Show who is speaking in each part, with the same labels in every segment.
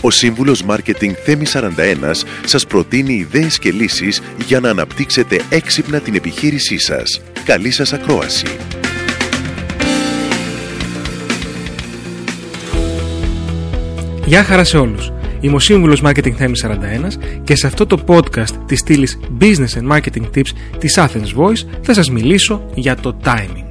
Speaker 1: Ο σύμβουλος Μάρκετινγκ Θέμη 41 σας προτείνει ιδέες και λύσεις για να αναπτύξετε έξυπνα την επιχείρησή σας. Καλή σας ακρόαση!
Speaker 2: Γεια χαρά σε όλους. Είμαι ο σύμβουλος Marketing Θέμη 41 και σε αυτό το podcast της στήλης Business and Marketing Tips της Athens Voice θα σας μιλήσω για το timing.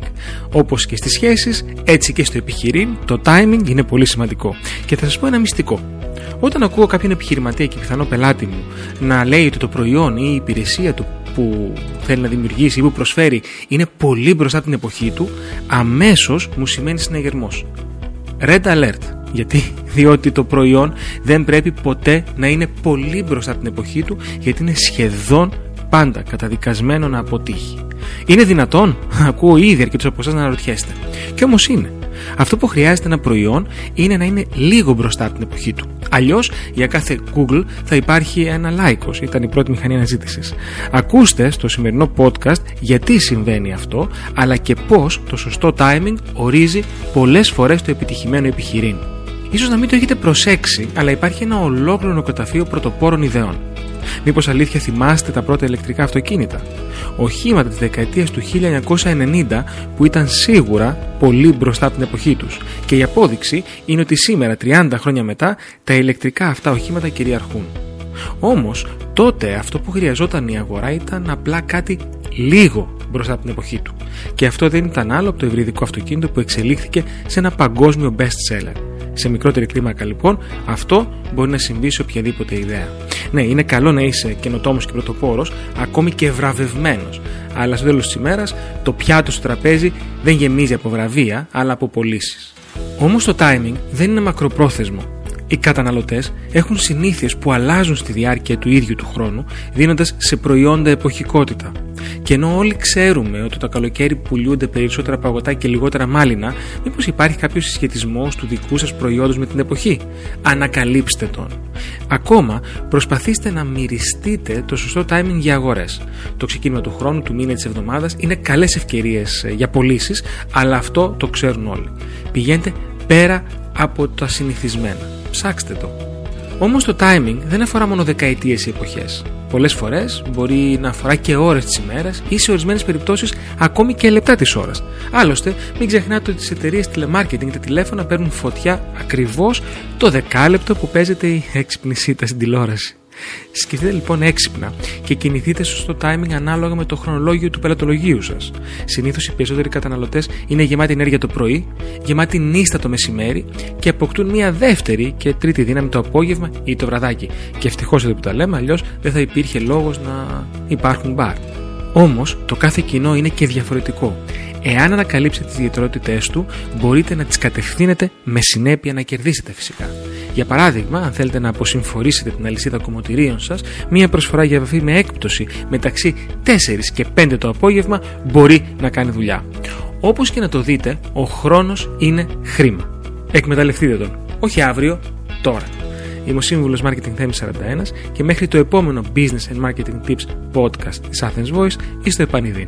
Speaker 2: Όπως και στις σχέσεις, έτσι και στο επιχειρήν, το timing είναι πολύ σημαντικό. Και θα σας πω ένα μυστικό. Όταν ακούω κάποιον επιχειρηματία και πιθανό πελάτη μου να λέει ότι το προϊόν ή η υπηρεσία του που θέλει να δημιουργήσει ή που προσφέρει είναι πολύ μπροστά την εποχή του, αμέσως μου σημαίνει συναγερμός. Red alert. Γιατί, διότι το προϊόν δεν πρέπει ποτέ να είναι πολύ μπροστά την εποχή του, γιατί είναι σχεδόν πάντα καταδικασμένο να αποτύχει. Είναι δυνατόν, ακούω ήδη αρκετούς από εσάς να αναρωτιέστε. Και όμως είναι. Αυτό που χρειάζεται ένα προϊόν είναι να είναι λίγο μπροστά από την εποχή του. Αλλιώς για κάθε Google θα υπάρχει ένα λάικο, ήταν η πρώτη μηχανή αναζήτησης. Ακούστε στο σημερινό podcast γιατί συμβαίνει αυτό, αλλά και πώς το σωστό timing ορίζει πολλές φορές το επιτυχημένο επιχειρήν. Ίσως να μην το έχετε προσέξει, αλλά υπάρχει ένα ολόκληρο νοκοταφείο πρωτοπόρων ιδεών. Μήπως αλήθεια θυμάστε τα πρώτα ηλεκτρικά αυτοκίνητα; Οχήματα της δεκαετίας του 1990 που ήταν σίγουρα πολύ μπροστά από την εποχή τους. Και η απόδειξη είναι ότι σήμερα, 30 χρόνια μετά, τα ηλεκτρικά αυτά οχήματα κυριαρχούν. Όμως, τότε αυτό που χρειαζόταν η αγορά ήταν απλά κάτι λίγο μπροστά από την εποχή του. Και αυτό δεν ήταν άλλο από το ευρυδικό αυτοκίνητο που εξελίχθηκε σε ένα παγκόσμιο best seller. Σε μικρότερη κλίμακα λοιπόν, αυτό μπορεί να συμβεί σε οποιαδήποτε ιδέα. Ναι, είναι καλό να είσαι καινοτόμος και πρωτοπόρος, ακόμη και βραβευμένος. Αλλά στο τέλος της ημέρας, το πιάτο στο τραπέζι δεν γεμίζει από βραβεία, αλλά από πωλήσεις. Όμως το timing δεν είναι μακροπρόθεσμο. Οι καταναλωτές έχουν συνήθειες που αλλάζουν στη διάρκεια του ίδιου του χρόνου, δίνοντας σε προϊόντα εποχικότητα. Και ενώ όλοι ξέρουμε ότι το καλοκαίρι πουλούνται περισσότερα παγωτά και λιγότερα μάλινα, μήπως υπάρχει κάποιος συσχετισμός του δικού σας προϊόντος με την εποχή; Ανακαλύψτε τον. Ακόμα, προσπαθήστε να μυριστείτε το σωστό timing για αγορές. Το ξεκίνημα του χρόνου, του μήνα, της εβδομάδας είναι καλές ευκαιρίες για πωλήσεις, αλλά αυτό το ξέρουν όλοι. Πηγαίνετε πέρα από τα συνηθισμένα. Ψάξτε το. Όμως το timing δεν αφορά μόνο δεκαετίες ή εποχές. Πολλές φορές μπορεί να αφορά και ώρες της ημέρας ή σε ορισμένες περιπτώσεις ακόμη και λεπτά της ώρας. Άλλωστε, μην ξεχνάτε ότι τις εταιρείες τηλεμάρκετινγκ τα τηλέφωνα παίρνουν φωτιά ακριβώς το δεκάλεπτο που παίζεται η έξυπνη σίτα στην τηλεόραση. Σκεφτείτε λοιπόν έξυπνα και κινηθείτε σωστό timing ανάλογα με το χρονολόγιο του πελατολογίου σας. Συνήθως οι περισσότεροι καταναλωτές είναι γεμάτοι ενέργεια το πρωί, γεμάτοι νύστα το μεσημέρι και αποκτούν μια δεύτερη και τρίτη δύναμη το απόγευμα ή το βραδάκι. Και ευτυχώς εδώ που τα λέμε, αλλιώς δεν θα υπήρχε λόγος να υπάρχουν μπαρ. Όμως το κάθε κοινό είναι και διαφορετικό. Εάν ανακαλύψετε τις ιδιαιτερότητές του, μπορείτε να τις κατευθύνετε με συνέπεια να κερδίσετε φυσικά. Για παράδειγμα, αν θέλετε να αποσυμφορήσετε την αλυσίδα κομμωτηρίων σας, μία προσφορά για επαφή με έκπτωση μεταξύ 4 και 5 το απόγευμα μπορεί να κάνει δουλειά. Όπως και να το δείτε, ο χρόνος είναι χρήμα. Εκμεταλλευτείτε τον. Όχι αύριο, τώρα. Είμαι ο σύμβουλος Marketing Theme 41 και μέχρι το επόμενο Business and Marketing Tips podcast της Athens Voice είστε επανειδήν.